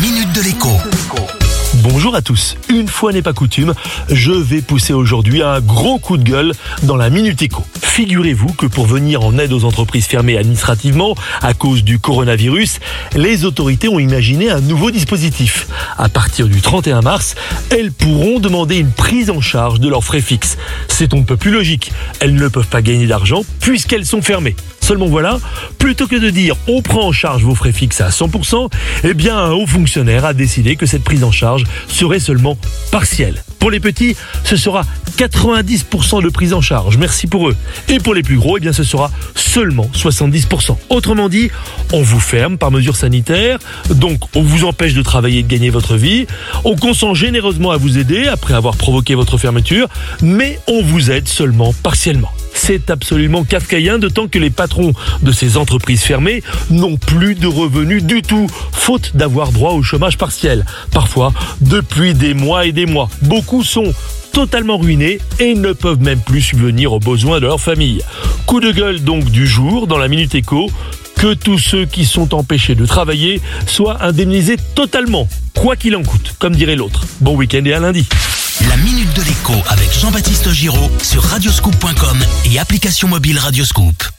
minute de l'écho. Bonjour à tous. Une fois n'est pas coutume, je vais pousser aujourd'hui un gros coup de gueule dans la Minute Éco. Figurez-vous que pour venir en aide aux entreprises fermées administrativement à cause du coronavirus, les autorités ont imaginé un nouveau dispositif. À partir du 31 mars, elles pourront demander une prise en charge de leurs frais fixes. C'est on ne peut plus logique. Elles ne peuvent pas gagner d'argent puisqu'elles sont fermées. Seulement voilà, plutôt que de dire on prend en charge vos frais fixes à 100%, eh bien un haut fonctionnaire a décidé que cette prise en charge serait seulement partielle. Pour les petits, ce sera 90% de prise en charge, merci pour eux. Et pour les plus gros, eh bien ce sera seulement 70%. Autrement dit, on vous ferme par mesure sanitaire, donc on vous empêche de travailler et de gagner votre vie, on consent généreusement à vous aider après avoir provoqué votre fermeture, mais on vous aide seulement partiellement. C'est absolument kafkaïen, d'autant que les patrons de ces entreprises fermées n'ont plus de revenus du tout, faute d'avoir droit au chômage partiel. Parfois, depuis des mois et des mois. Beaucoup sont totalement ruinés et ne peuvent même plus subvenir aux besoins de leur famille. Coup de gueule donc du jour dans la Minute Éco. Que tous ceux qui sont empêchés de travailler soient indemnisés totalement, quoi qu'il en coûte, comme dirait l'autre. Bon week-end et à lundi. Avec Jean-Baptiste Giraud sur radioscoop.com et application mobile Radioscoop.